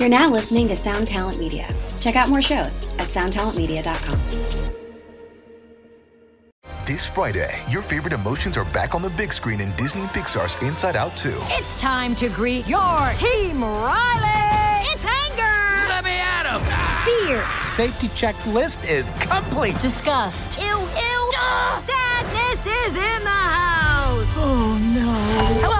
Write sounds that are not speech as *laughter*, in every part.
You're now listening to Sound Talent Media. Check out more shows at soundtalentmedia.com. This Friday, your favorite emotions are back on the big screen in Disney and Pixar's Inside Out 2. It's time to greet your team, Riley! It's anger! Let me at him! Fear! Safety checklist is complete! Disgust! Ew, ew! Sadness is in the house! Oh no. Hello,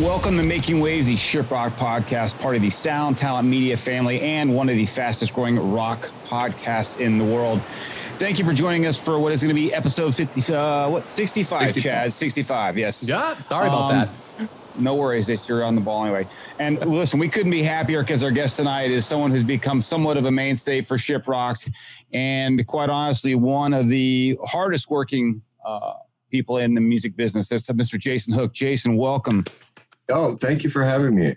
Welcome to Making Waves, the Ship Rock podcast, part of the Sound Talent Media family and one of the fastest growing rock podcasts in the world. Thank you for joining us for what is going to be episode 50, uh, what, 65, 65. Chad? 65, yes. Yeah, sorry about Um, that. No worries, it's, you're on the ball anyway. And listen, we couldn't be happier because our guest tonight is someone who's become somewhat of a mainstay for Shiprocked and quite honestly, one of the hardest working uh, people in the music business. That's Mr. Jason Hook. Jason, welcome. Oh, thank you for having me.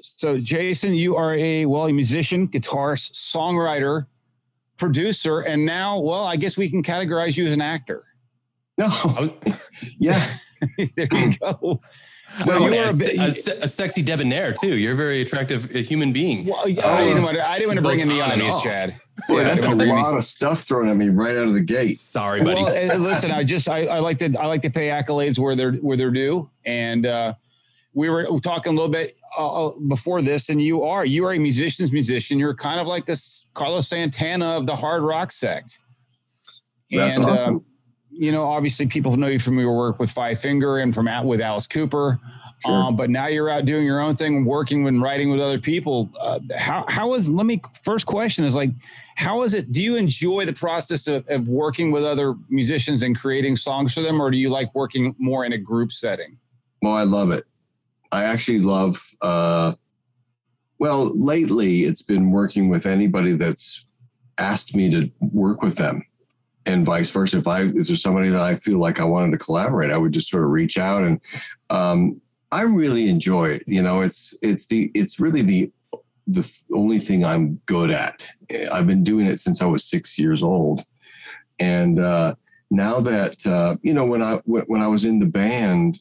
So, Jason, you are a well, a musician, guitarist, songwriter, producer, and now, well, I guess we can categorize you as an actor. No, yeah, *laughs* there you go. Well, you a, are a a a sexy debonair too. You're a very attractive uh, human being. Well, yeah, I, didn't want to, I didn't want to bring in the Both on and onions. Chad. boy, Yeah, that's a bring me- lot of stuff thrown at me right out of the gate. Sorry, buddy. Well, uh, listen, I just I, I like to I like to pay accolades where they're where they're due, and uh, we were talking a little bit uh, before this, and you are you are a musician's musician. You're kind of like this Carlos Santana of the hard rock sect. That's And, uh, awesome. you know, obviously, people know you from your work with Five Finger and from out with Alice Cooper. Sure. Um, but now you're out doing your own thing, working and writing with other people. Uh, how how is? Let me first question is like, how is it? Do you enjoy the process of, of working with other musicians and creating songs for them, or do you like working more in a group setting? well, I love it. I actually love. uh Well, lately it's been working with anybody that's asked me to work with them, and vice versa. If I if there's somebody that I feel like I wanted to collaborate, I would just sort of reach out and. um I really enjoy it. You know, it's it's the it's really the the only thing I'm good at. I've been doing it since I was six years old, and uh, now that uh, you know, when I when when I was in the band,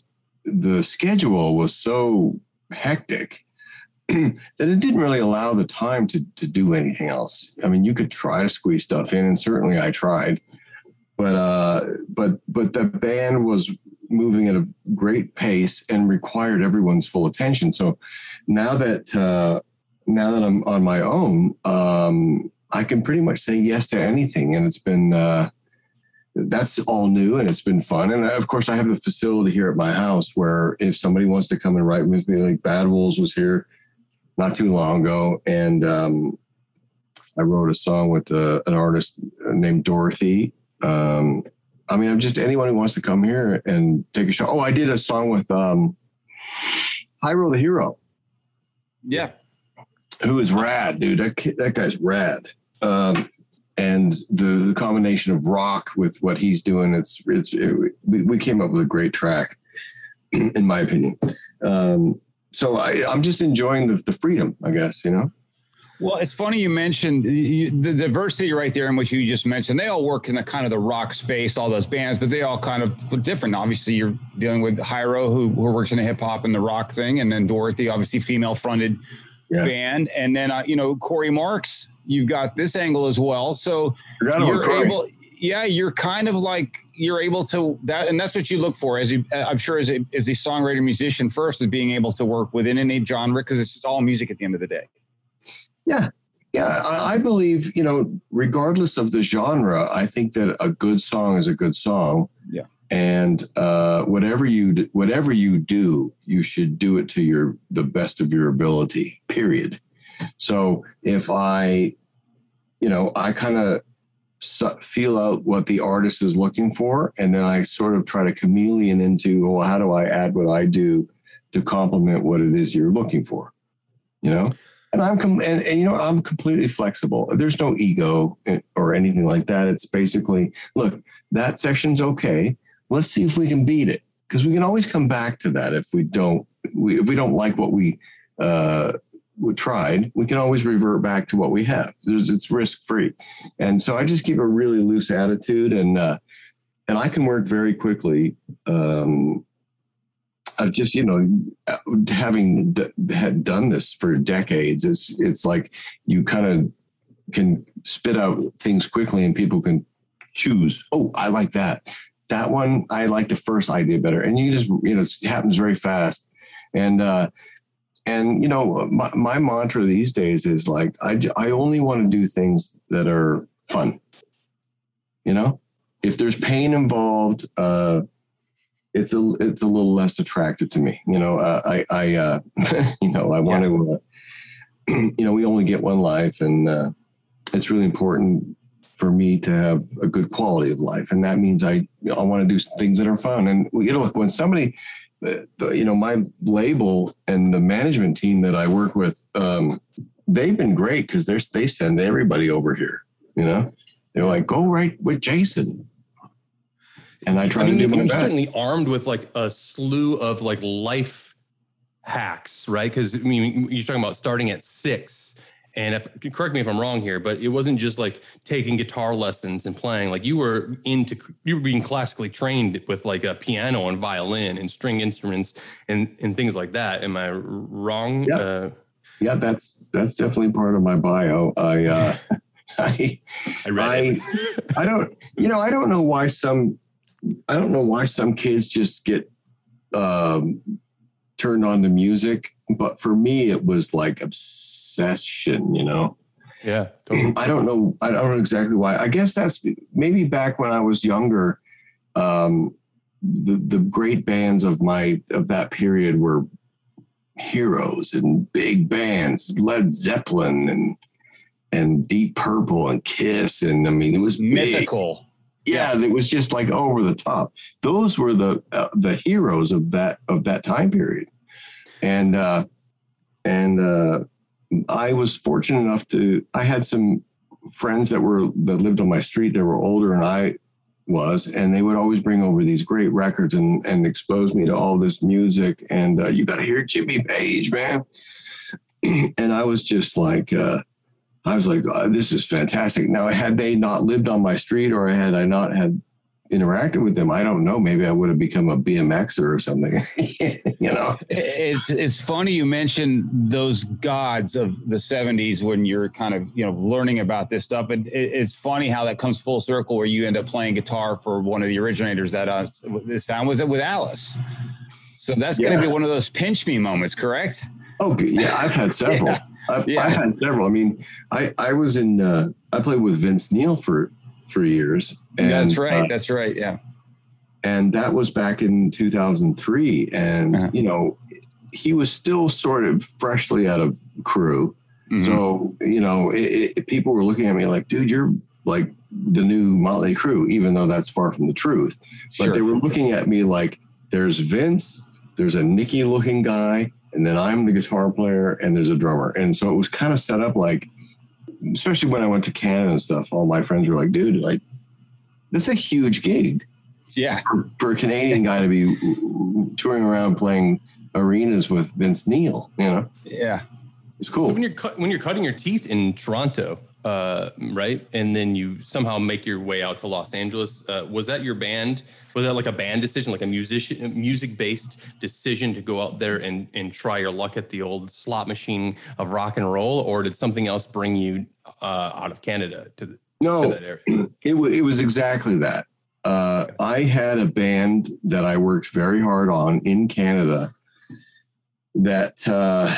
the schedule was so hectic *clears throat* that it didn't really allow the time to to do anything else. I mean, you could try to squeeze stuff in, and certainly I tried, but uh, but but the band was moving at a great pace and required everyone's full attention. So now that uh, now that I'm on my own, um, I can pretty much say yes to anything, and it's been uh, that's all new and it's been fun. And of course, I have the facility here at my house where if somebody wants to come and write with me, like Bad Wolves was here not too long ago, and um, I wrote a song with uh, an artist named Dorothy. Um, I mean, I'm just anyone who wants to come here and take a shot. Oh, I did a song with um, Hyro the Hero Yeah, who is rad, dude. That that guy's rad. Um, and the, the combination of rock with what he's doing, it's it's it, we, came up with a great track, *clears throat* in my opinion. Um, so I, I'm just enjoying the, the freedom, I guess. You know. Well, it's funny you mentioned you, the diversity right there in what you just mentioned. They all work in the kind of the rock space, all those bands, but they all kind of look different. Obviously, you're dealing with Hyro, who, who works in the hip hop and the rock thing, and then Dorothy, obviously female fronted Yeah. band, and then uh, you know Cory Marks. You've got this angle as well. So you're able, yeah, you're kind of like you're able to that, and that's what you look for as you, I'm sure as a as a songwriter musician first is being able to work within any genre because it's just all music at the end of the day. Yeah. Yeah, I believe you know, regardless of the genre, I think that a good song is a good song. Yeah. And uh, whatever you whatever you do, you should do it to your the best of your ability. Period. So if I, you know, I kind of feel out what the artist is looking for, and then I sort of try to chameleon into, well, how do I add what I do to complement what it is you're looking for? You know. and I'm com- and, and you know I'm completely flexible. There's no ego or anything like that. It's basically look that section's okay. Let's see if we can beat it because we can always come back to that if we don't we, if we don't like what we uh, we tried. We can always revert back to what we have. There's, it's risk free, and so I just keep a really loose attitude and. Uh, and I can work very quickly. Um, I've just you know having d- had done this for decades it's it's like you kind of can spit out things quickly and people can choose oh i like that that one i like the first idea better and you just you know it happens very fast and uh and you know my, my mantra these days is like i i only want to do things that are fun you know if there's pain involved uh it's a it's a little less attractive to me. You know, uh, I I uh, *laughs* you know I want yeah. to. Uh, *clears throat* you know, we only get one life, and uh, it's really important for me to have a good quality of life, and that means I I want to do things that are fun. And you know, when somebody, uh, you know, my label and the management team that I work with, um, they've been great because they're they send everybody over here. You know, they're like, go right with Jason and I try I mean, to do my best. Certainly armed with like a slew of like life hacks, right? Because I mean, you're talking about starting at six. And if correct me if I'm wrong here, but it wasn't just like taking guitar lessons and playing. Like you were into you were being classically trained with like a piano and violin and string instruments and and things like that. Am I wrong? Yeah, uh, yeah, that's that's definitely part of my bio. I uh, *laughs* I I, I, I don't you know I don't know why some I don't know why some kids just get um, turned on to music, but for me, it was like obsession, you know? Yeah. Totally. I don't know. I don't know exactly why. I guess that's maybe back when I was younger. Um, the the great bands of my of that period were heroes and big bands, Led Zeppelin and and Deep Purple and Kiss, and I mean it was mythical. Big yeah, it was just like over the top. Those were the uh, the heroes of that of that time period, and uh, and uh, I was fortunate enough to. I had some friends that were that lived on my street that were older than I was, and they would always bring over these great records and and expose me to all this music. And uh, you got to hear Jimmy Page, man. *clears throat* and I was just like. Uh, I was like, oh, this is fantastic. Now, had they not lived on my street or had I not had interacted with them, I don't know. Maybe I would have become a BMXer or something. *laughs* you know, it's it's funny you mentioned those gods of the '70s when you're kind of you know learning about this stuff. And it's funny how that comes full circle where you end up playing guitar for one of the originators that uh, this time was it with Alice. So that's yeah. going to be one of those pinch me moments, correct? Oh, yeah, I've had *laughs* several. yeah. I've, yeah. I've, had several. I mean, I I was in uh, I played with Vince Neil for three years. And, that's right. Uh, that's right. Yeah. And that was back in 2003, and uh-huh. you know, he was still sort of freshly out of Crue. Mm-hmm. So you know, it, it, people were looking at me like, "Dude, you're like the new Motley Crue," even though that's far from the truth. But they were looking at me like, "There's Vince, there's a Nikki looking guy, and then I'm the guitar player and there's a drummer. And so it was kind of set up like, especially when I went to Canada and stuff, all my friends were like, dude, like, that's a huge gig. Yeah. For, for a Canadian guy to be touring around playing arenas with Vince Neil, you know? Yeah. It's cool. So when you're cu- when you're cutting your teeth in Toronto, uh, right, and then you somehow make your way out to Los Angeles, uh, was that your band? Was that like a band decision, like a musician, music based decision to go out there and and try your luck at the old slot machine of rock and roll, or did something else bring you uh, out of Canada to, the, no, to that area? *clears throat* It, w- it was exactly that. Uh, I had a band that I worked very hard on in Canada that uh,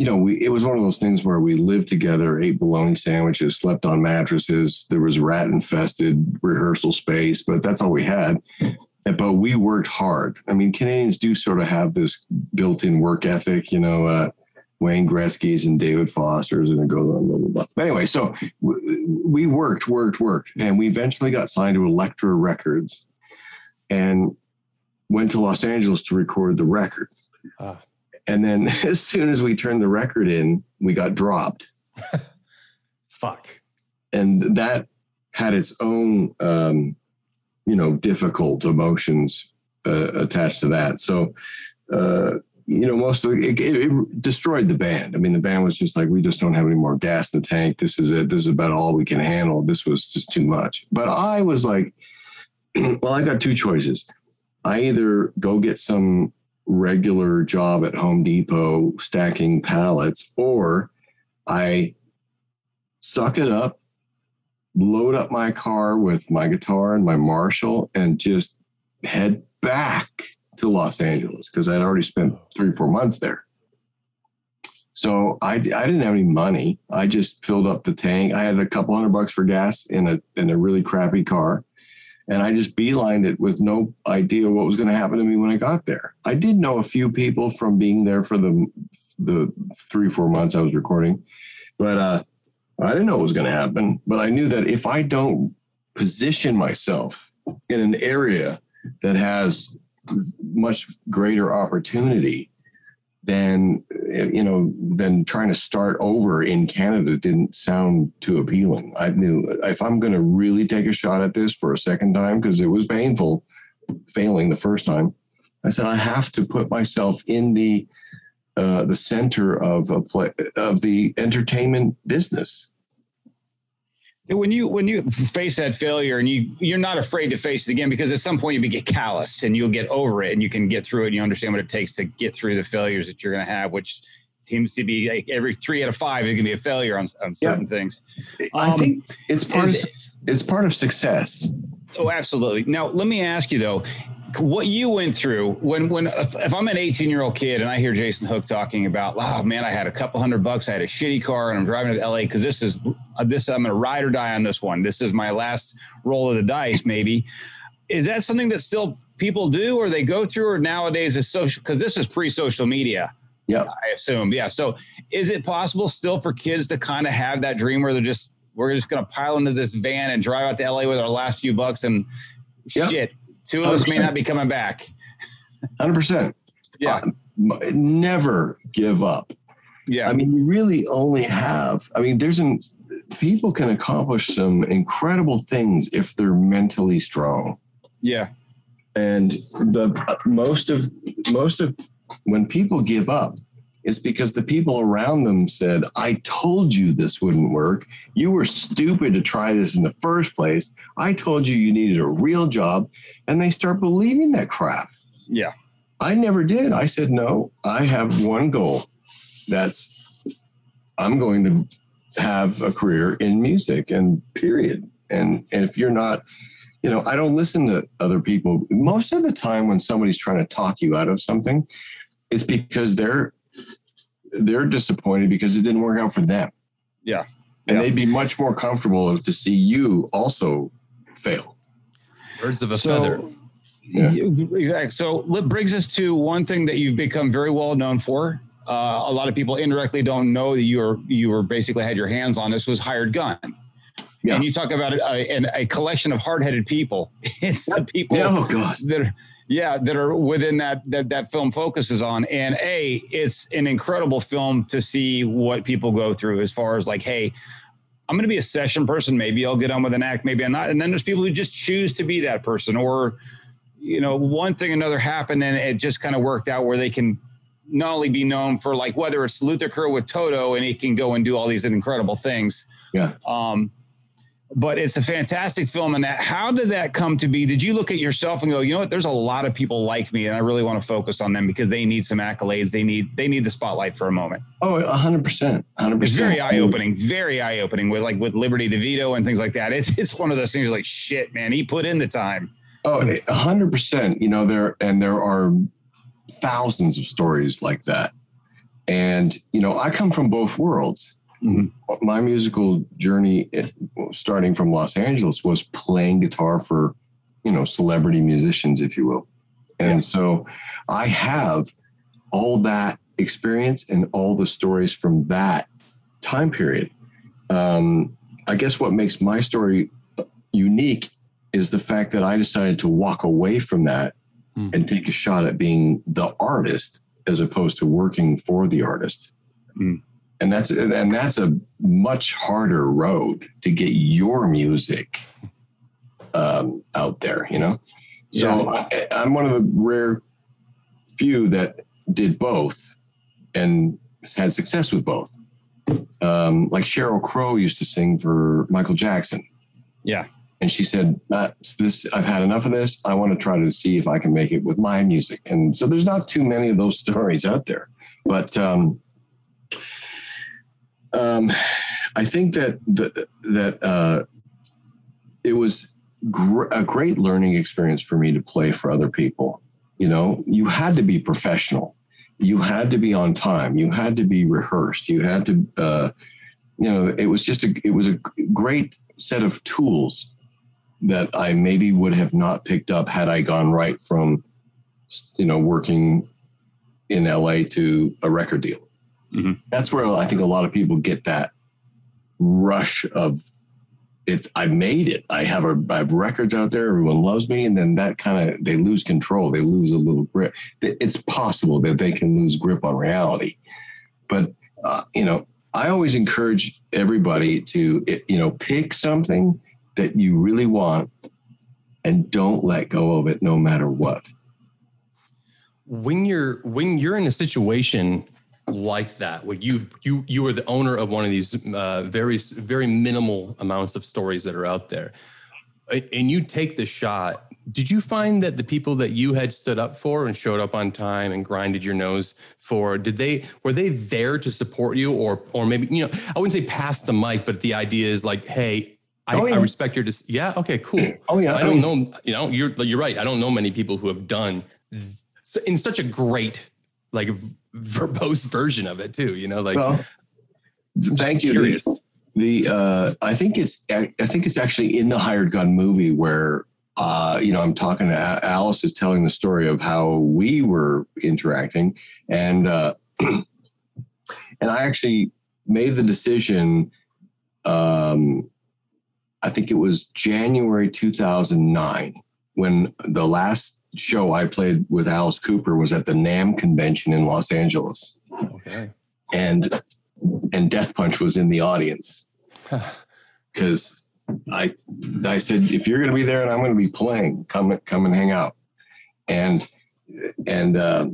you know, we it was one of those things where we lived together, ate bologna sandwiches, slept on mattresses. There was rat infested rehearsal space, but that's all we had. But we worked hard. I mean, Canadians do sort of have this built-in work ethic, you know. Uh, Wayne Gretzky's and David Foster's, and it goes on, blah, blah, blah. But anyway, so we worked, worked, worked, and we eventually got signed to Elektra Records and went to Los Angeles to record the record. Uh And then *laughs* as soon as we turned the record in, we got dropped. *laughs* Fuck. And that had its own, um, you know, difficult emotions uh, attached to that. So, uh, you know, most of it, it, it destroyed the band. I mean, the band was just like, we just don't have any more gas in the tank. This is it. This is about all we can handle. This was just too much. But I was like, *clears throat* well, I got two choices. I either go get some regular job at Home Depot stacking pallets, or I suck it up, load up my car with my guitar and my Marshall, and just head back to Los Angeles because I'd already spent three, four months there. So I, I didn't have any money. I just filled up the tank. I had a couple hundred bucks for gas in a in a really crappy car. And I just beelined it with no idea what was going to happen to me when I got there. I did know a few people from being there for the the three, four months I was recording, but uh, I didn't know what was going to happen. But I knew that if I don't position myself in an area that has much greater opportunity then you know then trying to start over in canada didn't sound too appealing. I knew if i'm going to really take a shot at this for a second time because it was painful failing the first time i said i have to put myself in the uh, the center of a play of the entertainment business when you when you face that failure and you you're not afraid to face it again because at some point you get calloused and you'll get over it and you can get through it and you understand what it takes to get through the failures that you're going to have which seems to be like every three out of five it can be a failure on, on certain yeah. things. I um, think it's part is, of it's part of success. Oh absolutely. Now let me ask you though what you went through when when if, if I'm an 18 year old kid and I hear Jason Hook talking about, oh man, I had a couple hundred bucks, I had a shitty car, and I'm driving to LA because this is uh, this I'm gonna ride or die on this one. This is my last roll of the dice, maybe. Is that something that still people do or they go through, or nowadays is social? Because this is pre-social media. Yeah, I assume. Yeah. So is it possible still for kids to kind of have that dream where they're just we're just gonna pile into this van and drive out to LA with our last few bucks and yep. shit Two of us may not be coming back. Hundred percent. Yeah. Uh, never give up. Yeah. I mean, you really only have. I mean, there's an people can accomplish some incredible things if they're mentally strong. Yeah. And the most of most of when people give up, it's because the people around them said, I told you this wouldn't work. You were stupid to try this in the first place. I told you you needed a real job. And they start believing that crap. Yeah. I never did. I said, no, I have one goal. That's I'm going to have a career in music and period. And, and if you're not, you know, I don't listen to other people. Most of the time when somebody's trying to talk you out of something, it's because they're they're disappointed because it didn't work out for them. Yeah. And yeah. they'd be much more comfortable to see you also fail. Birds of a so, feather. Yeah. Exactly. So it brings us to one thing that you've become very well known for. Uh, a lot of people indirectly don't know that you were you were basically had your hands on this was hired gun. Yeah. And you talk about a, a, a collection of hard-headed people. *laughs* it's the people yeah, oh God. that are, yeah, that are within that, that that film focuses on. And a, it's an incredible film to see what people go through as far as like, hey, I'm going to be a session person. Maybe I'll get on with an act. Maybe I'm not. And then there's people who just choose to be that person, or you know, one thing another happened, and it just kind of worked out where they can not only be known for like whether it's Lukather with Toto, and he can go and do all these incredible things. Yeah. Um, but it's a fantastic film and that how did that come to be? Did you look at yourself and go you know what? There's a lot of people like me and i really want to focus on them because they need some accolades. They need they need the spotlight for a moment. Oh 100% 100% it's very eye-opening very eye-opening with like with Liberty DeVitto and things like that. It's it's one of those things like shit man he put in the time. Oh 100% you know there and there are thousands of stories like that. And you know i come from both worlds. My musical journey, starting from Los Angeles, was playing guitar for, you know, celebrity musicians, if you will. And yeah. so I have all that experience and all the stories from that time period. Um, I guess what makes my story unique is the fact that I decided to walk away from that mm. and take a shot at being the artist as opposed to working for the artist. Mm. And that's and that's a much harder road to get your music um, out there, you know. So I, I'm one of the rare few that did both and had success with both. Um, like Sheryl Crow used to sing for Michael Jackson. Yeah. And she said, uh, "This I've had enough of this. I want to try to see if I can make it with my music." And so there's not too many of those *laughs* stories out there, but um, um, I think that the, that uh, it was gr- a great learning experience for me to play for other people. You know, you had to be professional. You had to be on time. You had to be rehearsed. You had to, uh, you know, it was just a, it was a great set of tools that I maybe would have not picked up had I gone right from, you know, working in LA to a record deal. Mm-hmm. That's where I think a lot of people get that rush of it. I made it. I have a, I have records out there. Everyone loves me, and then that kind of they lose control. They lose a little grip. It's possible that they can lose grip on reality, but uh, you know, I always encourage everybody to you know pick something that you really want, and don't let go of it, no matter what. When you're when you're in a situation like that where you you you are the owner of one of these uh, very very minimal amounts of stories that are out there. And you take the shot. Did you find that the people that you had stood up for and showed up on time and grinded your nose for did they were they there to support you or or maybe you know i wouldn't say pass the mic but the idea is like hey I, Oh, yeah. I respect your dis- yeah okay cool. Oh, yeah, i I don't mean- know you know you're you're right. I don't know many people who have done in such a great like v- verbose version of it too you know like Well, thank you. curious. The uh, I think it's I think it's actually in the Hired Gun movie where uh, you know I'm talking to Alice is telling the story of how we were interacting and uh, *clears throat* and I actually made the decision. Um, I think it was January 2009 when the last show I played with Alice Cooper was at the NAMM convention in Los Angeles. Okay. And and Death Punch was in the audience. *laughs* Because I I said if you're going to be there and I'm going to be playing, come come and hang out, and and uh,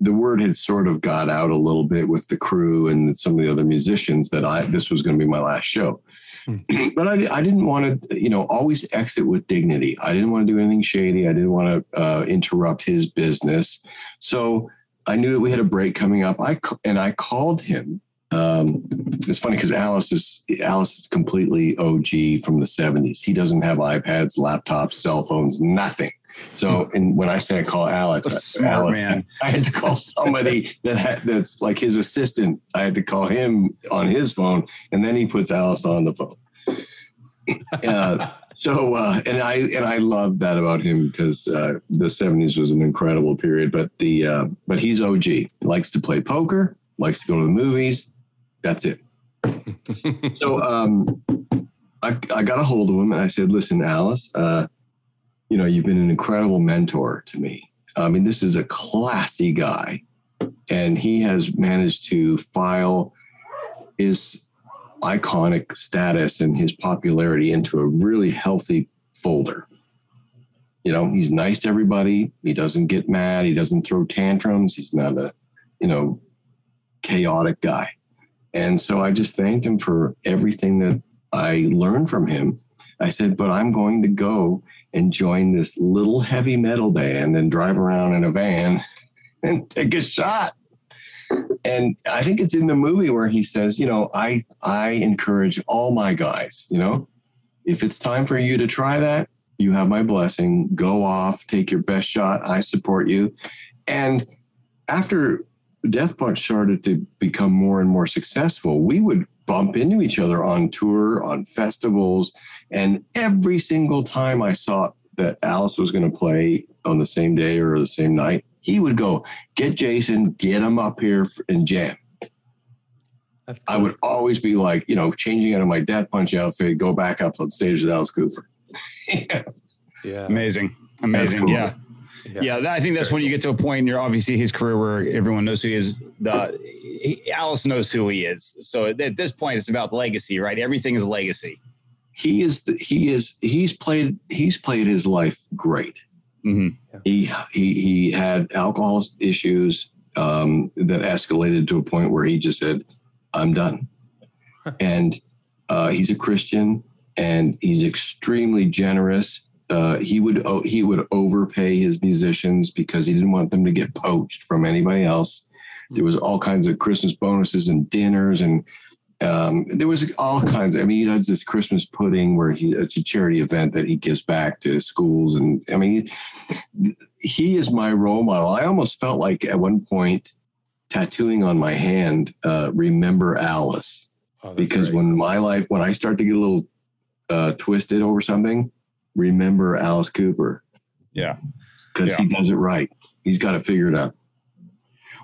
the word had sort of got out a little bit with the crew and some of the other musicians that I this was going to be my last show. *clears throat* but I, I didn't want to, you know, always exit with dignity. I didn't want to do anything shady. I didn't want to uh, interrupt his business. So I knew that we had a break coming up. I and I called him. Um, it's funny because Alice is Alice is completely OG from the '70s. He doesn't have iPads, laptops, cell phones, nothing. So, and when I say I call Alex, Smart Alex, man. *laughs* I had to call somebody that had, that's like his assistant. I had to call him on his phone, and then he puts Alice on the phone. *laughs* Uh, so, uh, and I and I love that about him because uh, the '70s was an incredible period. But the uh, but he's OG. Likes to play poker. Likes to go to the movies. That's it. *laughs* so um, I, I got a hold of him and I said, "Listen, Alice, uh, you know you've been an incredible mentor to me. I mean, this is a classy guy, and he has managed to file his iconic status and his popularity into a really healthy folder. You know, he's nice to everybody. He doesn't get mad. He doesn't throw tantrums. He's not a, you know, chaotic guy. And so I just thanked him for everything that I learned from him. I said, but I'm going to go and join this little heavy metal band and drive around in a van *laughs* and take a shot. And I think it's in the movie where he says, you know, I I encourage all my guys, you know, if it's time for you to try that, you have my blessing. Go off, take your best shot. I support you. And after Death Punch started to become more and more successful, we would bump into each other on tour, on festivals. And every single time I saw that Alice was going to play on the same day or the same night, he would go, Get Jason, get him up here f- and jam. That's I would always be like, you know, changing out of my Death Punch outfit, go back up on stage with Alice Cooper. *laughs* yeah Amazing. Amazing. cool. Yeah. Yeah, that, I think that's when you get to a point in your obviously his career where everyone knows who he is. The he, Alice knows who he is. So at, at this point, it's about legacy, right? Everything is legacy. he is the, he is he's played he's played his life great. hmm He he he had alcohol issues um, that escalated to a point where he just said, "I'm done," and uh, he's a Christian and he's extremely generous. Uh, he would he would overpay his musicians because he didn't want them to get poached from anybody else. There was all kinds of Christmas bonuses and dinners and um, there was all kinds. Of, I mean, he does this Christmas pudding where he it's a charity event that he gives back to schools, and I mean, he is my role model. I almost felt like at one point tattooing on my hand, uh, "Remember Alice," Oh, because great. when my life, when I start to get a little uh, twisted over something, remember Alice Cooper Yeah. because he does it right. He's got to figure it figured out.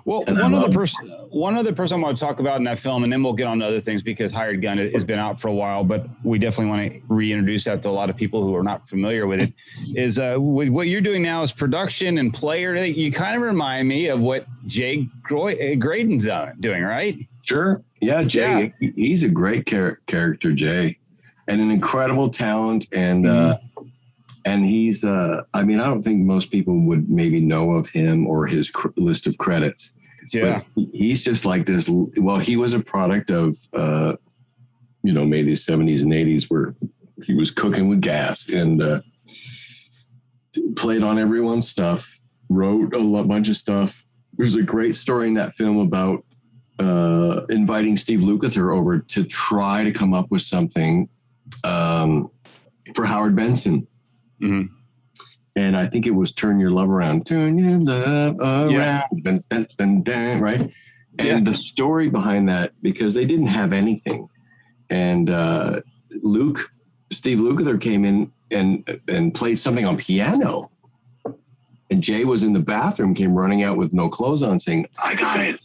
Well, And one other person, one other person I want to talk about in that film, and then we'll get on to other things because Hired Gun has been out for a while, but we definitely want to reintroduce that to a lot of people who are not familiar with it. *laughs* Is uh, with what you're doing now is production and player. You kind of remind me of what Jay Groy, uh, Graydon's uh, doing, right? Sure. Yeah, Jay. He's a great char- character, Jay, and an incredible talent. And uh, and he's. Uh, I mean, I don't think most people would maybe know of him or his cr- list of credits. Yeah. But he's just like this. Well, he was a product of, uh, you know, maybe the seventies and eighties, where he was cooking with gas and uh, played on everyone's stuff. Wrote a bunch of stuff. There's a great story in that film about uh, inviting Steve Lukather over to try to come up with something um, for Howard Benson. Mhm. And I think it was "Turn Your Love Around." Turn your love around, Yeah. dun, dun, dun, dun, right? And Yeah. the story behind that, because they didn't have anything, and uh, Luke, Steve Lukather came in and and played something on piano, and Jay was in the bathroom, came running out with no clothes on, saying, "I got it,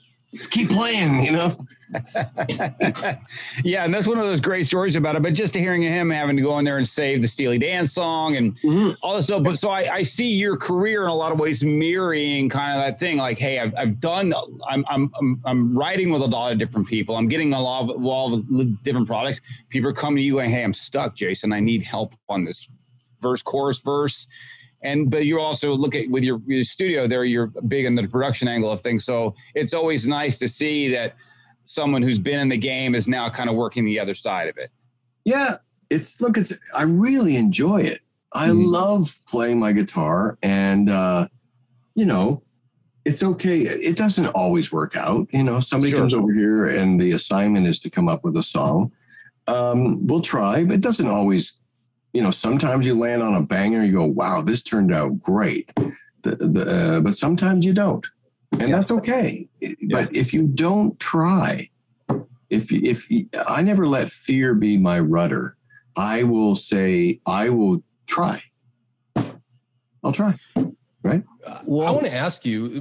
keep playing," you know. *laughs* yeah, and that's one of those great stories about it. But just hearing him having to go in there and save the Steely Dan song and mm-hmm. all this stuff. But so I, I see your career in a lot of ways mirroring kind of that thing. Like, hey, I've, I've done. I'm, I'm I'm I'm writing with a lot of different people. I'm getting a lot of, involved with different products. People are coming to you going, hey, I'm stuck, Jason. I need help on this verse, chorus, verse. And but you also look at with your, your studio there, you're big in the production angle of things. So it's always nice to see that someone who's been in the game is now kind of working the other side of it. Yeah, it's look, it's I really enjoy it. I Mhm. love playing my guitar, and uh, you know, it's okay. It doesn't always work out. You know, somebody Sure. comes over here, and the assignment is to come up with a song. Um, we'll try, but it doesn't always. You know, sometimes you land on a banger. You go, "Wow, this turned out great," the, the, uh, but sometimes you don't, and that's okay. But if you don't try, if if I never let fear be my rudder, I will say I will try. I'll try. Right? Well, I want to ask you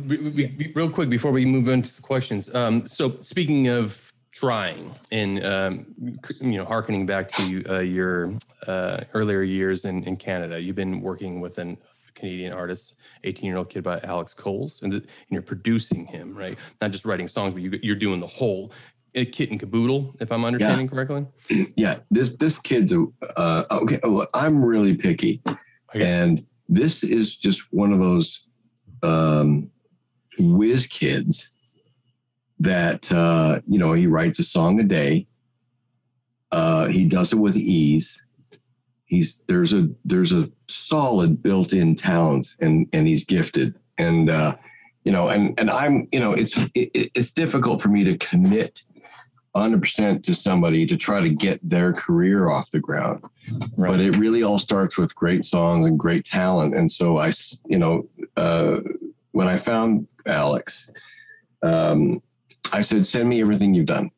real quick before we move into the questions. Um, so, speaking of trying and um, you know, harkening back to uh, your uh, earlier years in, in Canada, you've been working with an Canadian artist, 18 year old kid by Alex Coles, and, th- and you're producing him, right? Not just writing songs, but you, you're doing the whole uh, kit and caboodle, if I'm understanding correctly. *clears throat* Yeah. This this kid's a uh, okay. Look, I'm really picky, and this is just one of those um, whiz kids that uh, you know he writes a song a day. Uh, he does it with ease. He's there's a there's a solid built-in talent, and and he's gifted. And uh, you know, and and I'm you know, it's it, it's difficult for me to commit 100% to somebody to try to get their career off the ground. But it really all starts with great songs and great talent. And so i you know, uh, when I found Alex, um, I said, send me everything you've done.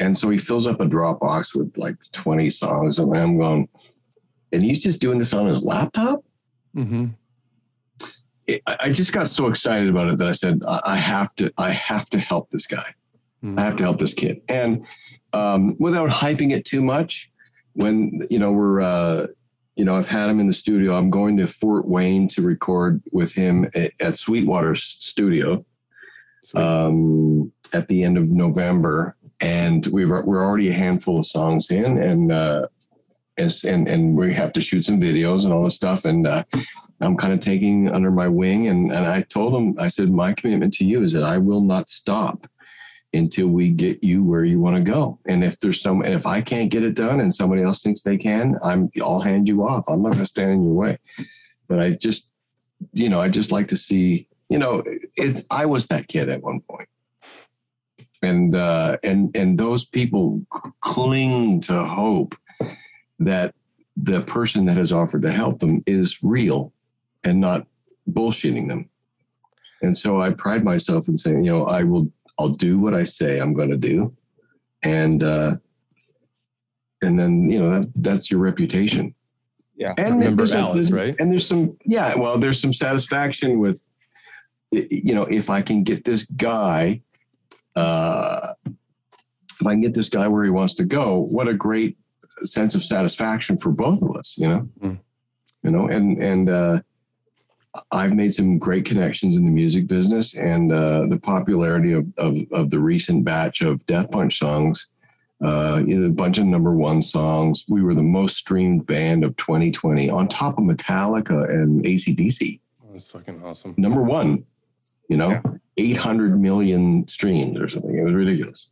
And so he fills up a Dropbox with like 20 songs. And I'm going, and he's just doing this on his laptop. Mm-hmm. It- I just got so excited about it that I said, I I have to, I have to help this guy. I have to help this kid. And um, without hyping it too much, when, you know, we're, uh, you know, I've had him in the studio. I'm going to Fort Wayne to record with him at, at Sweetwater's studio um, at the end of November, and we were we're already a handful of songs in, and uh, and and, we have to shoot some videos and all this stuff, and uh, I'm kind of taking under my wing, and and I told him, I said, my commitment to you is that I will not stop until we get you where you want to go. And if there's some, and if I can't get it done and somebody else thinks they can, I'm, I'll hand you off. I'm not going to stand in your way. But I just, you know, I just like to see, you know, it, I was that kid at one point. And, uh, and, and those people cling to hope that the person that has offered to help them is real and not bullshitting them. And so I pride myself in saying, you know, I will I'll do what I say I'm going to do, and uh, and then you know that that's your reputation. Yeah, and remember there's- right? And there's some yeah, well, there's some satisfaction with you know if I can get this guy, uh, if I can get this guy where he wants to go, what a great sense of satisfaction for both of us. You know, Mm. you know, and and. uh I've made some great connections in the music business, and uh, the popularity of, of of the recent batch of Death Punch songs. Uh, you know, a bunch of number one songs. We were the most streamed band of 2020, on top of Metallica and ACDC. That's fucking awesome. Number one, you know, 800 million streams or something. It was ridiculous.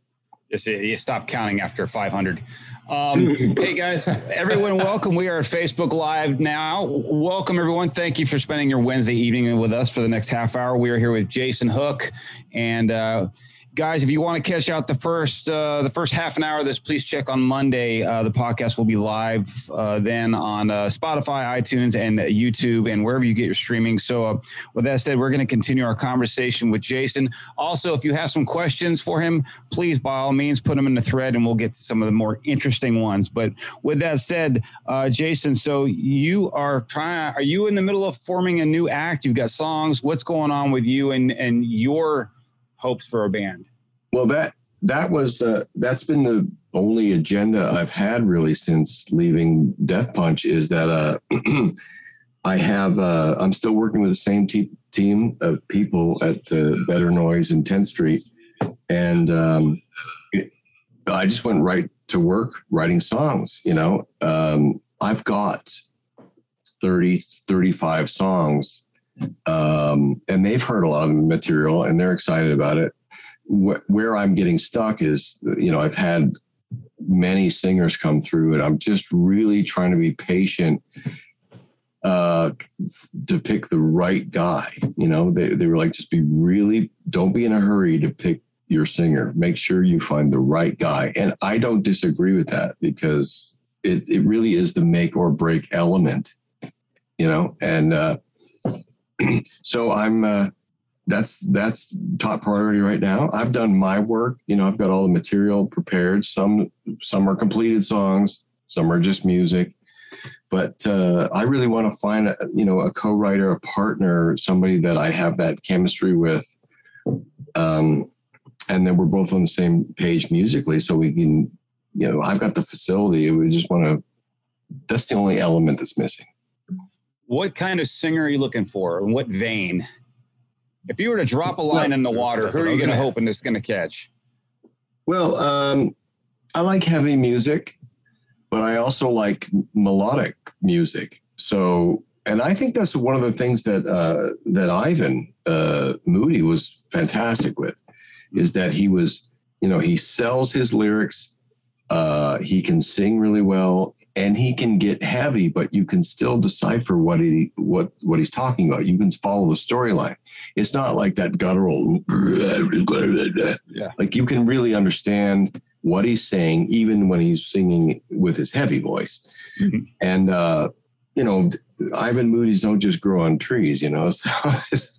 Just, you stop counting after 500. Um, *laughs* hey guys, everyone, welcome. We are at Facebook Live now. Welcome everyone. Thank you for spending your Wednesday evening with us for the next half hour. We are here with Jason Hook, and uh, guys, if you want to catch out the first uh, the first half an hour of this, please check on Monday. Uh, the podcast will be live uh, then on uh, Spotify, iTunes, and YouTube, and wherever you get your streaming. So, uh, with that said, we're going to continue our conversation with Jason. Also, if you have some questions for him, please by all means put them in the thread, and we'll get to some of the more interesting ones. But with that said, uh, Jason, so you are trying. Are you in the middle of forming a new act? You've got songs. What's going on with you and and your hopes for a band? Well, that that was uh, that's been the only agenda I've had really since leaving Death Punch is that uh, *clears throat* I have uh, I'm still working with the same te- team of people at the Better Noise and 10th Street, and um, it, I just went right to work writing songs. You know, um, I've got 30 35 songs um, and they've heard a lot of material and they're excited about it wh- where I'm getting stuck is, you know, I've had many singers come through, and I'm just really trying to be patient uh, to pick the right guy. You know, they, they were like, just be really, don't be in a hurry to pick your singer. Make sure you find the right guy. And I don't disagree with that because it, it really is the make or break element, you know, and uh, *clears throat* so I'm, uh, that's that's top priority right now. I've done my work. You know, I've got all the material prepared. Some some are completed songs, some are just music. But uh, I really want to find a you know a co-writer, a partner, somebody that I have that chemistry with, um, and then we're both on the same page musically, so we can you know I've got the facility. We just want to. That's the only element that's missing. What kind of singer are you looking for? and what vein? If you were to drop a line in the water, who are you going to gonna hope and it's going to catch? Well, um, I like heavy music, but I also like melodic music. So, and I think that's one of the things that uh, that Ivan uh, Moody was fantastic with, is that he was, you know, he sells his lyrics. Uh, he can sing really well, and he can get heavy, but you can still decipher what he what what he's talking about. You can follow the storyline. It's not like that guttural. Yeah. Like you can really understand what he's saying, even when he's singing with his heavy voice. Mhm. And uh, you know, Ivan Moody's don't just grow on trees. You know, *laughs* so it's,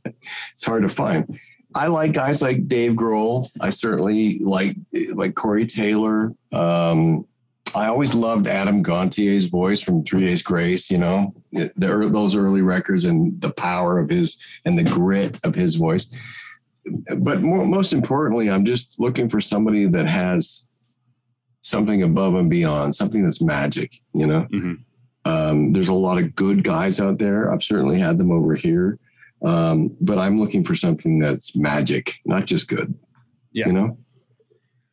it's hard to find. I like guys like Dave Grohl. I certainly like like Corey Taylor. Um, I always loved Adam Gontier's voice from Three Days Grace. You know, the, those early records and the power of his and the grit of his voice. But more, most importantly, I'm just looking for somebody that has something above and beyond, something that's magic. You know, Mhm. uh, Um, there's a lot of good guys out there. I've certainly had them over here, um, but I'm looking for something that's magic, not just good. Yeah. You know.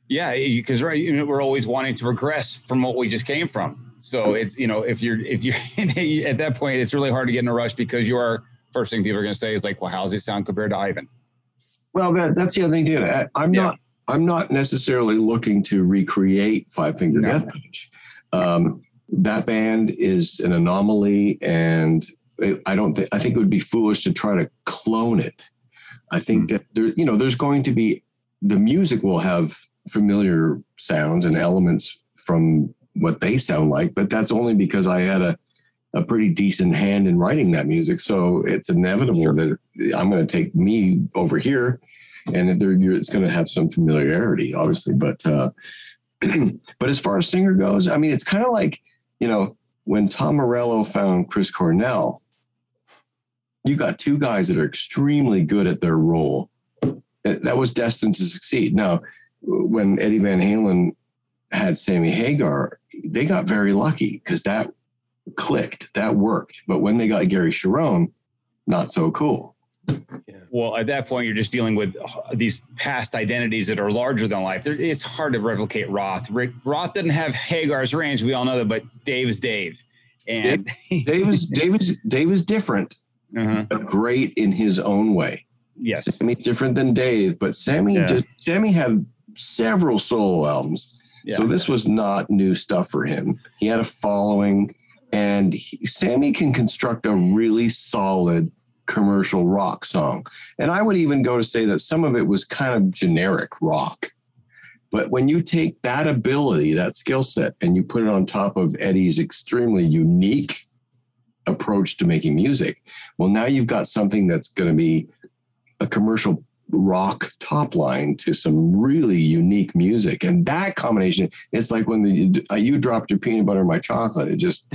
Yeah, because right, you know, we're always wanting to progress from what we just came from. So it's you know, if you're if you're *laughs* at that point, it's really hard to get in a rush because you are first thing people are going to say is like, well, how's it sound compared to Ivan? Well, that, that's the other thing too. I, I'm Yeah. not. I'm not necessarily looking to recreate Five Finger No. Death Punch. Um, that band is an anomaly, and I don't think. I think it would be foolish to try to clone it. I think that there, you know, there's going to be the music will have familiar sounds and elements from what they sound like, but that's only because I had a a pretty decent hand in writing that music. So it's inevitable that I'm going to take me over here, and there, it's going to have some familiarity, obviously. But uh, *clears throat* but as far as singer goes, I mean, it's kind of like you know when Tom Morello found Chris Cornell. You got two guys that are extremely good at their role. That that was destined to succeed. Now, when Eddie Van Halen had Sammy Hagar, they got very lucky because that clicked, that worked. But when they got Gary Cherone, not so cool. Well, at that point, you're just dealing with uh, these past identities that are larger than life. There, it's hard to replicate Roth. Rick, Roth didn't have Hagar's range. We all know that, but Dave is Dave. And Dave is Dave is Dave is different, uh-huh. but great in his own way. yes, Sammy's different than Dave, but Sammy Yeah. just Sammy had several solo albums. Yeah. So this was not new stuff for him. He had a following, and he, Sammy can construct a really solid commercial rock song. And I would even go to say that some of it was kind of generic rock. But when you take that ability, that skill set, and you put it on top of Eddie's extremely unique approach to making music, well, now you've got something that's going to be a commercial rock top line to some really unique music. And that combination, it's like when the, uh, you dropped your peanut butter in my chocolate. It just, *laughs*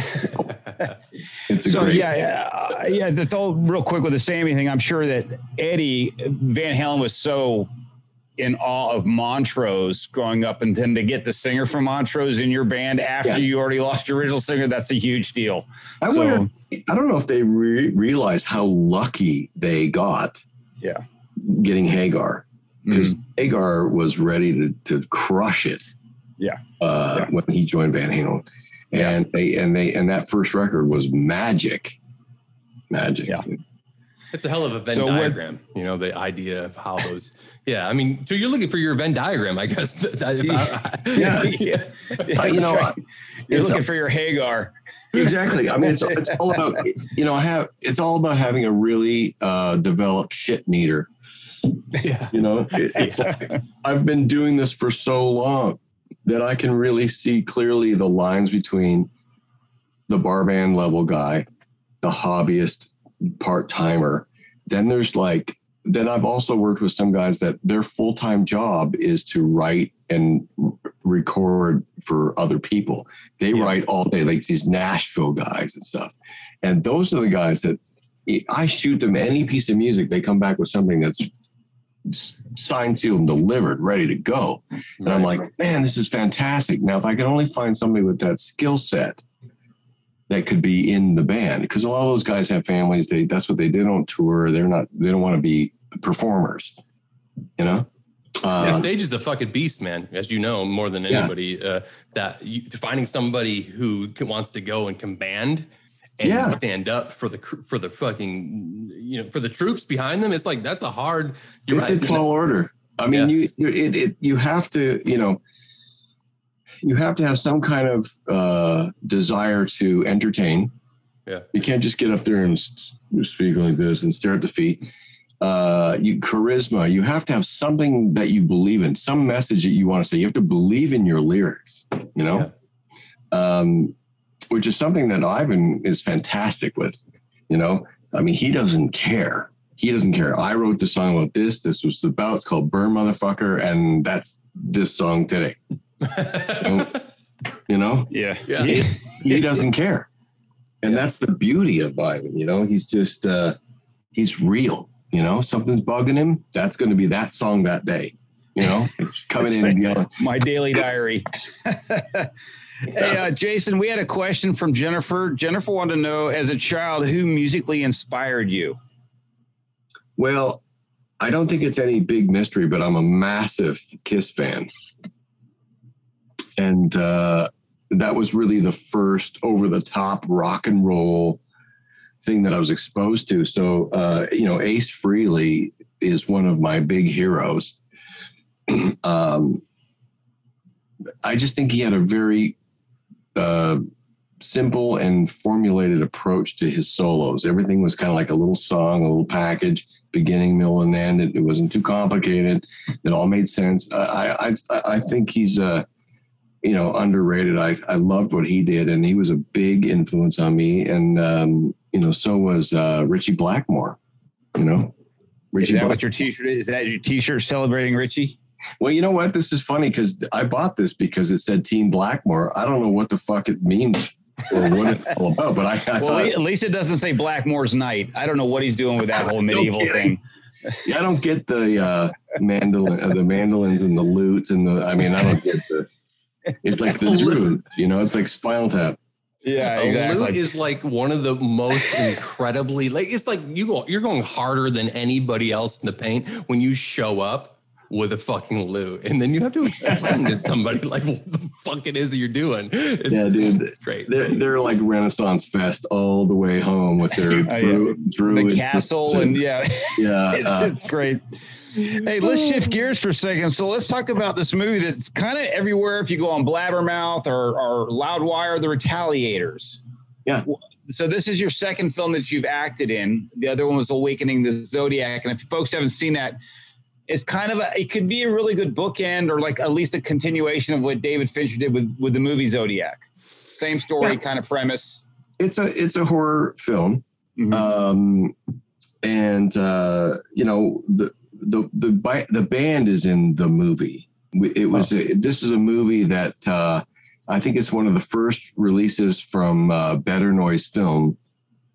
it's a so great. yeah, yeah, uh, yeah. The thought real quick with the Sammy thing. I'm sure that Eddie Van Halen was so in awe of Montrose growing up, and then to get the singer from Montrose in your band after Yeah. you already lost your original singer, that's a huge deal. I So- wonder, I don't know if they re- realize how lucky they got Yeah. getting Hagar because Hagar was ready to, to crush it. Yeah. Uh, when he joined Van Halen, and they and they and that first record was magic, magic. Yeah. It's a hell of a Venn So what- diagram. You know, the idea of how those. Yeah, I mean, so you're looking for your Venn diagram, I guess. *laughs* If I- Yeah. *laughs* yeah. Uh, you know, right. You're it's looking a- for your Hagar. exactly. I mean, it's, it's all about you know, I have it's all about having a really uh, developed shit meter. yeah. You know, *laughs* It- it's like, I've been doing this for so long that I can really see clearly the lines between the bar band level guy, the hobbyist part timer. Then there's like, then I've also worked with some guys that their full time job is to write and r- record for other people. They Yeah. write all day, like these Nashville guys and stuff. And those are the guys that I shoot them any piece of music, they come back with something that's signed, sealed, and delivered, ready to go. And I'm like, man, this is fantastic. Now, if I could only find somebody with that skill set that could be in the band, because a lot of those guys have families. They that's what they did on tour. They're not. They don't want to be performers. You know. Yeah, Uh, stage is the fucking beast, man. As you know, more than Yeah. anybody, uh, that you, finding somebody who can, wants to go and command and Yeah. stand up for the for the fucking you know for the troops behind them. It's like that's a hard. You're it's right. a tall order. I mean, Yeah. you it, it you have to you know you have to have some kind of uh, desire to entertain. Yeah. you can't just get up there and speak like this and stare at the feet. Uh, you charisma. You have to have something that you believe in, some message that you want to say. You have to believe in your lyrics. You know, um, which is something that Ivan is fantastic with. You know, I mean, he doesn't care. He doesn't care. I wrote the song about this. This was about. It's called "Burn Motherfucker," and that's this song today. You know, Yeah. Yeah. he, he doesn't care, and that's the beauty of Ivan, You know, he's just uh, he's real. You know, something's bugging him. That's going to be that song that day. You know, coming in and yelling. My daily diary. *laughs* Hey, uh, Jason, we had a question from Jennifer. Jennifer wanted to know, as a child, who musically inspired you? Well, I don't think it's any big mystery, but I'm a massive Kiss fan. And uh, that was really the first over the top rock and roll thing that I was exposed to. So, uh, you know, Ace Frehley is one of my big heroes. *clears throat* um, I just think he had a very uh, simple and formulated approach to his solos. Everything was kind of like a little song, a little package, beginning, middle, and end. It, it wasn't too complicated. It all made sense. I I, I think he's uh, you know underrated. I I loved what he did, and he was a big influence on me. And um, you know, so was uh, Ritchie Blackmore. You know, Ritchie. Is that Black- what your T-shirt is? Is that your T-shirt celebrating Ritchie? Well, you know what? This is funny because I bought this because it said Team Blackmore. I don't know what the fuck it means or what it's all about, but I, I well, thought, at least it doesn't say Blackmore's Night. I don't know what he's doing with that *laughs* whole medieval no thing. Yeah, I don't get the uh, mandolin, uh, the mandolins and the lutes and the. I mean, I don't get the. It's like *laughs* the druid, you know. It's like Spinal Tap. Yeah, exactly. Lute is like one of the most *laughs* incredibly like it's like you go you're going harder than anybody else in the paint when you show up with a fucking lute, and then you have to explain to somebody like what the fuck it is that you're doing. It's, yeah, dude, it's great. They're, they're like Renaissance Fest all the way home with their *laughs* oh, yeah. druid, the castle, and yeah, yeah, it's, uh, it's great. Hey, let's shift gears for a second. So let's talk about this movie that's kind of everywhere. If you go on Blabbermouth or, or Loudwire, The Retaliators. Yeah. So this is your second film that you've acted in. The other one was Awakening the Zodiac. And if folks haven't seen that, it's kind of a it could be a really good bookend or like at least a continuation of what David Fincher did with with the movie Zodiac. Same story, yeah. kind of premise. It's a it's a horror film, mm-hmm. um, and uh, you know the the the the band is in the movie. It was oh. a, this is a movie that uh, I think it's one of the first releases from uh, Better Noise Film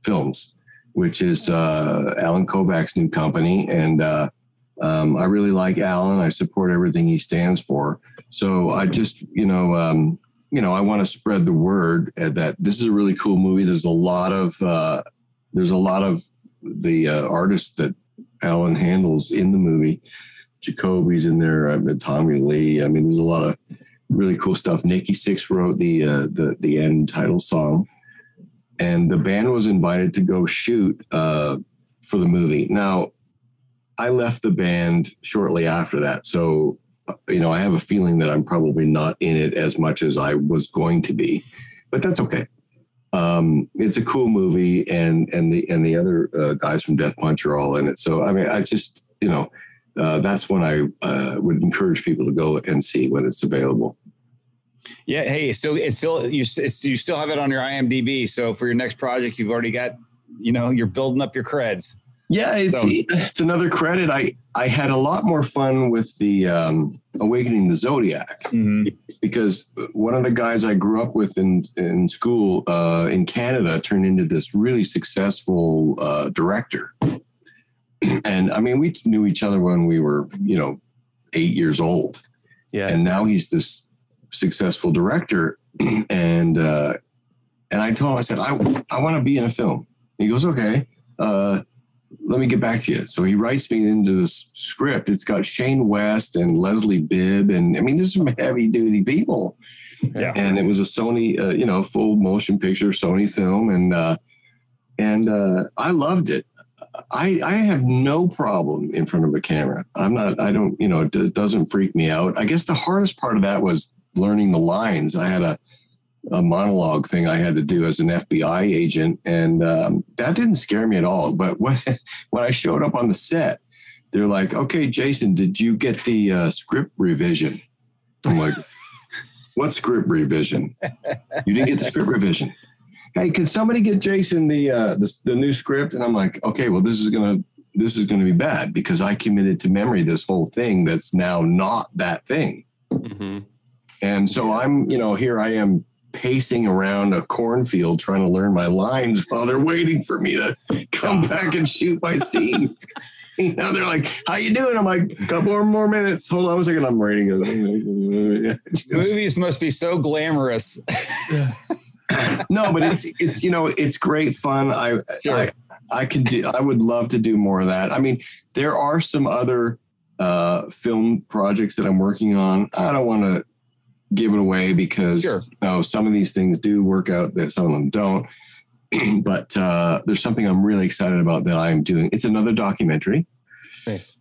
Films, which is uh, Allen Kovac's new company, and uh, um, I really like Allen. I support everything he stands for. So I just, you know, um, you know, I want to spread the word that this is a really cool movie. There's a lot of uh, there's a lot of the uh, artists that Allen handles in the movie. Jacoby's in there. I mean, Tommy Lee. I mean, there's a lot of really cool stuff. Nikki Sixx wrote the uh, the the end title song, and the band was invited to go shoot uh, for the movie. Now, I left the band shortly after that. So, you know, I have a feeling that I'm probably not in it as much as I was going to be, but that's okay. Um, it's a cool movie, and and the and the other uh, guys from Death Punch are all in it. So, I mean, I just you know, uh, that's when I uh, would encourage people to go and see when it's available. Yeah, hey, still it's still you it's, you still have it on your IMDb. So for your next project, you've already got you know you're building up your creds. Yeah, it's, so. it's another credit. I I had a lot more fun with the um, Awakening the Zodiac mm-hmm. because one of the guys I grew up with in in school uh, in Canada turned into this really successful uh, director. And I mean, we knew each other when we were, you know, eight years old. Yeah. And now he's this successful director. *clears throat* and uh, and I told him, I said, I I want to be in a film. he goes, okay. Uh, let me get back to you. So he writes me into this script. It's got Shane West and Leslie Bibb, and I mean, there's some heavy duty people. Yeah. And it was a Sony, uh, you know, full motion picture Sony film, and uh, and uh, I loved it. I I have no problem in front of a camera. I'm not. I don't. You know, it doesn't freak me out. I guess the hardest part of that was learning the lines. I had a a monologue thing I had to do as an FBI agent, and um, that didn't scare me at all. But when *laughs* when I showed up on the set, they're like, "Okay, Jason, did you get the uh, script revision?" I'm like, *laughs* "What script revision? You didn't get the script revision." Hey, can somebody get Jason the uh, the, the new script? And I'm like, "Okay, well, this is gonna this is gonna be bad because I committed to memory this whole thing that's now not that thing." Mm-hmm. And so I'm, you know, here I am pacing around a cornfield trying to learn my lines while they're waiting for me to come back and shoot my scene. *laughs* you know, they're like, "How you doing?" I'm like, "Couple more more minutes. Hold on a second. I'm writing it." *laughs* Movies must be so glamorous. *laughs* no, but it's it's you know it's great fun. I Sure. I I could do. I would love to do more of that. I mean, there are some other uh, film projects that I'm working on. I don't want to give it away because Sure. you some of these things do work out. That some of them don't. *clears throat* but uh, there's something I'm really excited about that I'm doing. It's another documentary. Nice.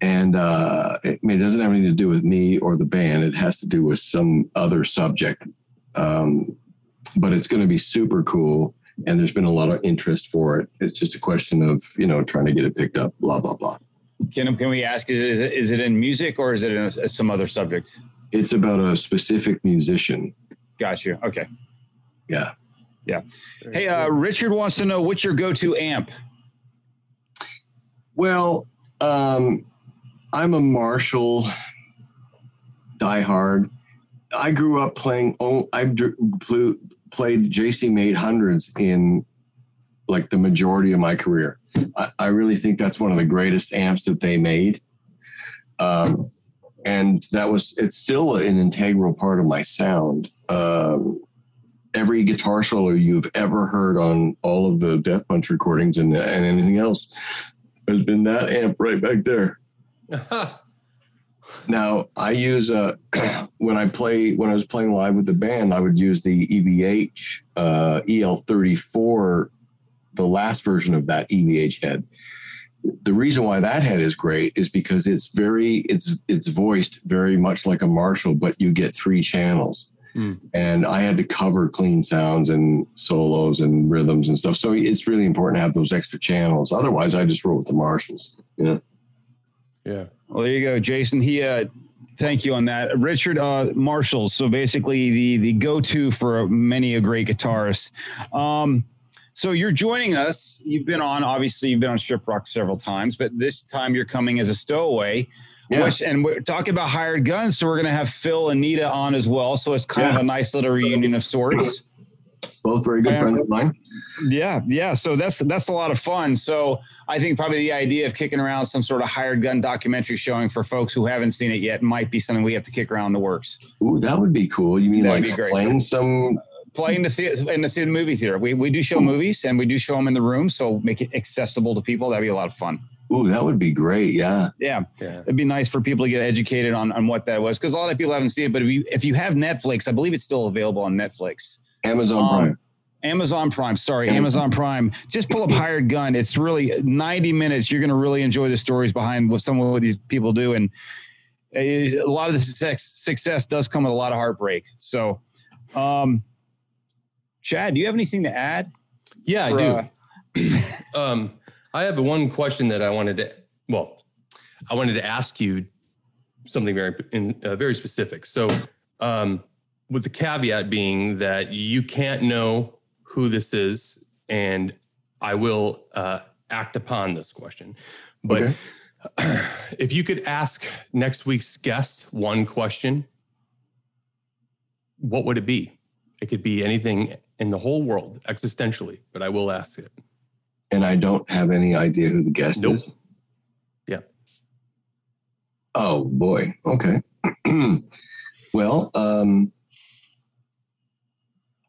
And uh, it, I mean, it doesn't have anything to do with me or the band. It has to do with some other subject. Um, but it's going to be super cool. And there's been a lot of interest for it. It's just a question of, you know, trying to get it picked up, blah, blah, blah. Can, can we ask, is it, is it, is it in music or is it some other subject? It's about a specific musician. Got you. Okay. Yeah. Yeah. Hey, uh, Richard wants to know what's your go-to amp? Well, um, I'm a Marshall diehard. I grew up playing. Oh, I dr- pl- played JCM eight hundreds in like the majority of my career. I, I really think that's one of the greatest amps that they made. Um, and that was it's still an integral part of my sound. Um, every guitar solo you've ever heard on all of the Death Punch recordings and, and anything else has been that amp right back there. *laughs* Now I use uh *clears throat* when I play when I was playing live with the band, I would use the EVH uh, EL34, the last version of that EVH head. The reason why that head is great is because it's very it's it's voiced very much like a Marshall, but you get three channels. Hmm. And I had to cover clean sounds and solos and rhythms and stuff. So it's really important to have those extra channels. Otherwise, I just roll with the Marshalls. You know. Yeah. Well, there you go, Jason. He, uh, thank you on that. Richard uh, Marshall. So basically, the the go to for many a great guitarist. Um, so you're joining us. You've been on, obviously, you've been on Shiprocked several times, but this time you're coming as a stowaway. Yeah. Which, and we're talking about hired guns, so we're going to have Phil and Nita on as well. So it's kind of a nice little reunion of sorts. Both very good Yeah. friends of mine. Yeah, yeah. So that's that's a lot of fun. So I think probably the idea of kicking around some sort of hired gun documentary showing for folks who haven't seen it yet might be something we have to kick around the works. Ooh, that would be cool. You mean That'd like be great. playing some? Play in the the in the, the movie theater. We we do show movies and we do show them in the room, so make it accessible to people. That'd be a lot of fun. Ooh, that would be great. Yeah. Yeah, Yeah. it'd be nice for people to get educated on, on what that was because a lot of people haven't seen it. But if you if you have Netflix, I believe it's still available on Netflix. Amazon Um, Prime. Amazon Prime, sorry, Amazon. Amazon Prime. Just pull up Hired Gun. It's really 90 minutes. You're going to really enjoy the stories behind what some of what these people do. And a lot of the success, success does come with a lot of heartbreak. So, um, Chad, do you have anything to add? Yeah, I do. uh, *clears throat* um, I have one question that I wanted to, well, I wanted to ask you something very, in, uh, very specific. So, um, with the caveat being that you can't know who this is, and I will uh, act upon this question. But Okay. *clears throat* if you could ask next week's guest one question, what would it be? It could be anything in the whole world existentially, but I will ask it. And I don't have any idea who the guest Nope. is. Yeah. Oh boy. Okay. *clears throat* well, um,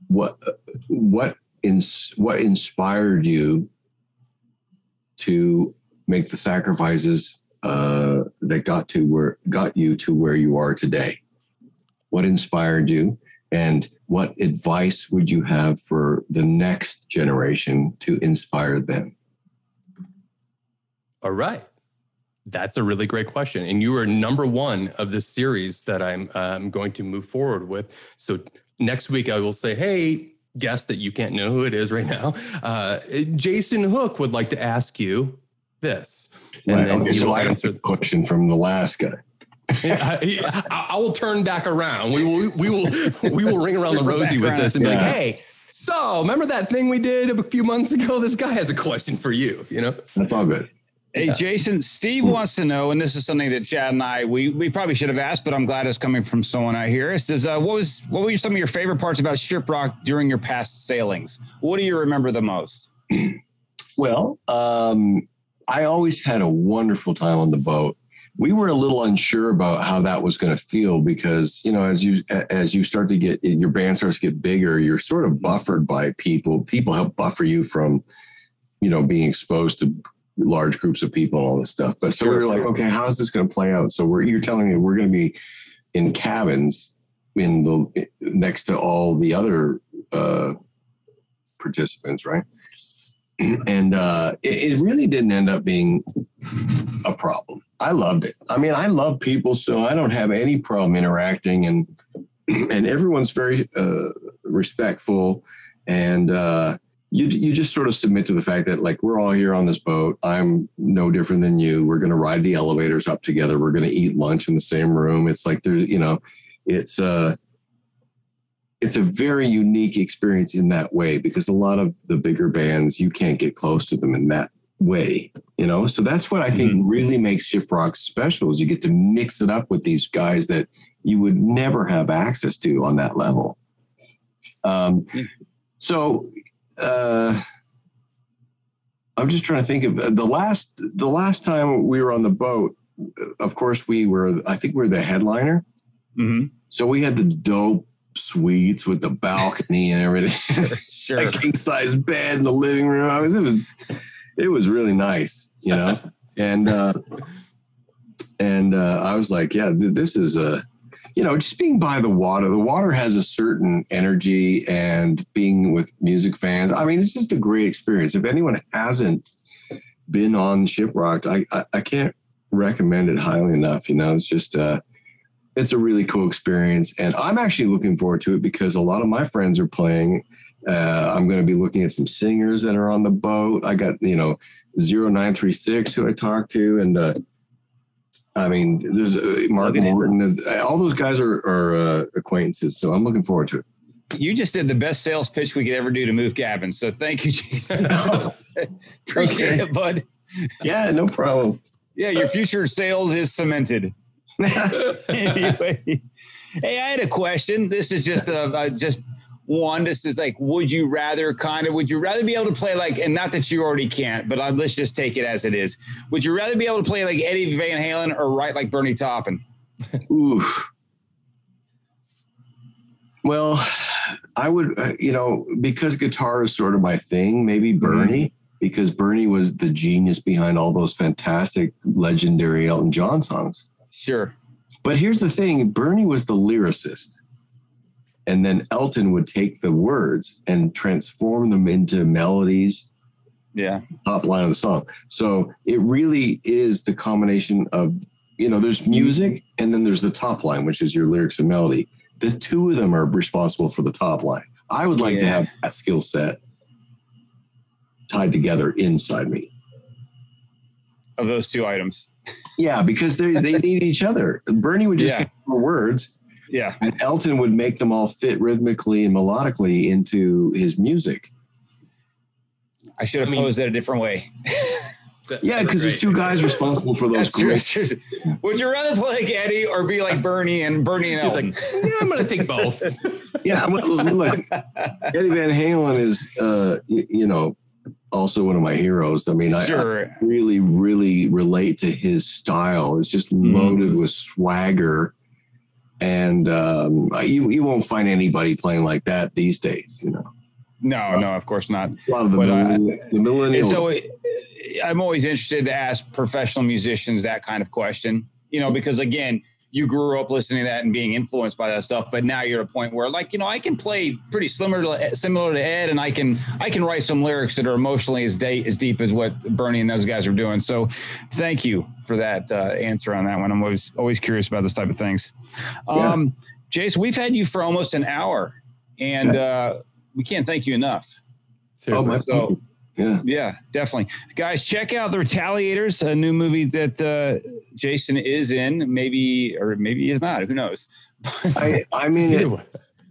what what ins what inspired you to make the sacrifices uh, that got to where got you to where you are today? What inspired you, and what advice would you have for the next generation to inspire them? All right. That's a really great question. And you are number one of this series that I'm um, going to move forward with. So next week, I will say, hey, guess that you can't know who it is right now. Uh, Jason Hook would like to ask you this. And Right, then okay, so I answer. answered the question from the last guy. Yeah, I, I- I will turn back around. We will, we will, we will ring around the rosy with this and be like, hey, so remember that thing we did a few months ago? This guy has a question for you, you know? That's all good. Hey, Jason, Steve wants to know, and this is something that Chad and I we we probably should have asked, but I'm glad it's coming from someone out here. It says, uh, what was what were some of your favorite parts about Shiprocked during your past sailings? What do you remember the most? Well, um, I always had a wonderful time on the boat. We were a little unsure about how that was going to feel because you know as you as you start to get your band starts to get bigger, you're sort of buffered by people. People help buffer you from you know being exposed to large groups of people and all this stuff. But so we were like, okay, how's this going to play out? So we're you're telling me we're going to be in cabins in the next to all the other uh, participants, right? And uh, it, it really didn't end up being a problem. I loved it. I mean, I love people, so I don't have any problem interacting, and *clears throat* and everyone's very uh, respectful, and uh, you you just sort of submit to the fact that like we're all here on this boat. I'm no different than you. We're going to ride the elevators up together. We're going to eat lunch in the same room. It's like there's you know, it's uh it's a very unique experience in that way because a lot of the bigger bands you can't get close to them in that way you know so that's what i think mm-hmm. really makes Shiprocked special is you get to mix it up with these guys that you would never have access to on that level um, so uh, i'm just trying to think of the last the last time we were on the boat of course we were i think we are the headliner mm-hmm. so we had the dope suites with the balcony and everything. *laughs* *laughs* Sure. a king size bed in the living room. I was it was it was really nice, you know. *laughs* and uh and uh I was like, yeah, this is a you know, just being by the water. The water has a certain energy and being with music fans. I mean, it's just a great experience. If anyone hasn't been on Shiprocked, I, I, I can't recommend it highly enough. You know, it's just uh it's a really cool experience. And I'm actually looking forward to it because a lot of my friends are playing. Uh, I'm going to be looking at some singers that are on the boat. I got, you know, 0936 who I talked to. And, uh, I mean, there's uh, Mark Morton. Uh, all those guys are, are uh, acquaintances. So I'm looking forward to it. You just did the best sales pitch we could ever do to move cabins. So thank you, *laughs* Jason. Appreciate okay. it, bud. Yeah, no problem. Yeah, your future sales is cemented. *laughs* anyway, hey, I had a question. This is just a, a, just one. This is like, would you rather kind of? Would you rather be able to play like, and not that you already can't, but uh, let's just take it as it is. Would you rather be able to play like Eddie Van Halen or write like Bernie Taupin? *laughs* Oof. Well, I would, uh, you know, because guitar is sort of my thing. Maybe mm-hmm. Bernie. Mm-hmm because Bernie was the genius behind all those fantastic, legendary Elton John songs. Sure. But here's the thing Bernie was the lyricist. And then Elton would take the words and transform them into melodies. Yeah. Top line of the song. So it really is the combination of, you know, there's music and then there's the top line, which is your lyrics and melody. The two of them are responsible for the top line. I would like yeah. to have that skill set tied together inside me. Of those two items. Yeah, because they they need each other. Bernie would just yeah. get more words. Yeah. And Elton would make them all fit rhythmically and melodically into his music. I should have I mean, posed that a different way. *laughs* yeah, because there's two guys responsible for those groups. Would you rather play like Eddie or be like Bernie and Bernie and Elton? Like, yeah, I'm going to take both. *laughs* yeah, look, Eddie Van Halen is, uh, you, you know, also one of my heroes. I mean, sure. I, I, really, really relate to his style. It's just mm. loaded with swagger, and um, you you won't find anybody playing like that these days. You know. No, uh, no, of course not. A lot of the, but, millennial, uh, the millennial. So I'm always interested to ask professional musicians that kind of question. You know, because again, you grew up listening to that and being influenced by that stuff but now you're at a point where like you know i can play pretty similar to similar to ed and i can i can write some lyrics that are emotionally as, day, as deep as what bernie and those guys are doing so thank you for that uh, answer on that one i'm always always curious about this type of things um, yeah. jason we've had you for almost an hour and uh, we can't thank you enough Seriously. Oh, so, yeah. Yeah, definitely. Guys, check out The Retaliators, a new movie that uh, Jason is in. Maybe, or maybe he's not. Who knows? *laughs* I, I mean, it, you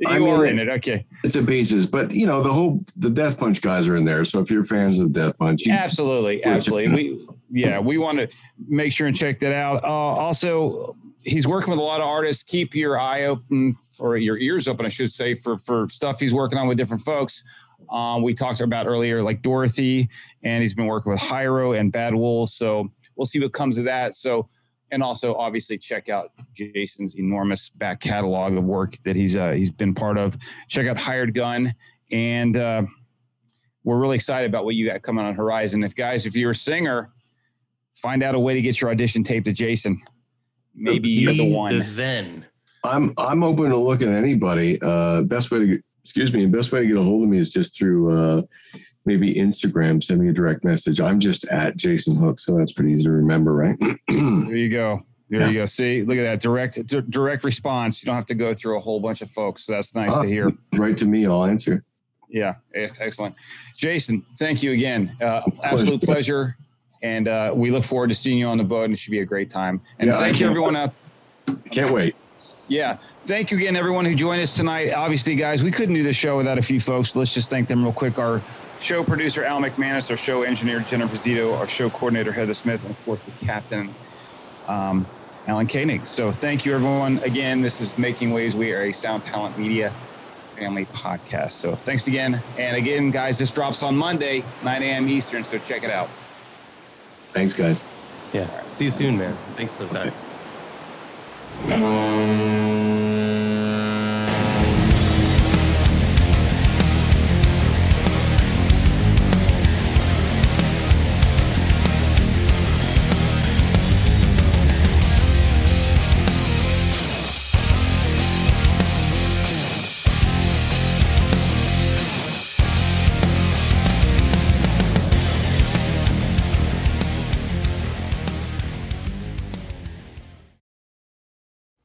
I mean, are in it. Okay. It's a pieces, but you know, the whole, the Death Punch guys are in there. So if you're fans of Death Punch, you, absolutely. Absolutely. We, yeah, we want to make sure and check that out. Uh, also, he's working with a lot of artists. Keep your eye open or your ears open, I should say, for, for stuff he's working on with different folks Um, we talked about earlier, like Dorothy, and he's been working with Hyro and Bad Wolves. So we'll see what comes of that. So, and also obviously check out Jason's enormous back catalog of work that he's uh, he's been part of. Check out Hired Gun, and uh, we're really excited about what you got coming on Horizon. If guys, if you're a singer, find out a way to get your audition tape to Jason. Maybe you're the one. The then. I'm I'm open to looking at anybody. Uh, best way to get, excuse me, the best way to get a hold of me is just through uh, maybe Instagram. Send me a direct message. I'm just at Jason Hook, so that's pretty easy to remember, right? *clears throat* There you go. There Yeah. you go. See, look at that direct d- direct response. You don't have to go through a whole bunch of folks. So that's nice Ah, to hear. Right to me, I'll answer. Yeah, excellent. Jason, thank you again. Uh, absolute pleasure. And uh, we look forward to seeing you on the boat, and it should be a great time. And Yeah, thank you, everyone out. Can't wait. Yeah, thank you again, everyone who joined us tonight. Obviously, guys, we couldn't do the show without a few folks. Let's just thank them real quick. Our show producer, Al McManus, our show engineer, Jennifer Zito, our show coordinator, Heather Smith, and of course, the captain, um, Alan Koenig. So thank you, everyone. Again, this is Making Waves. We are a Sound Talent Media family podcast. So thanks again. And again, guys, this drops on Monday, 9 a.m. Eastern. So check it out. Thanks, guys. Yeah. See you soon, man. Thanks for the time.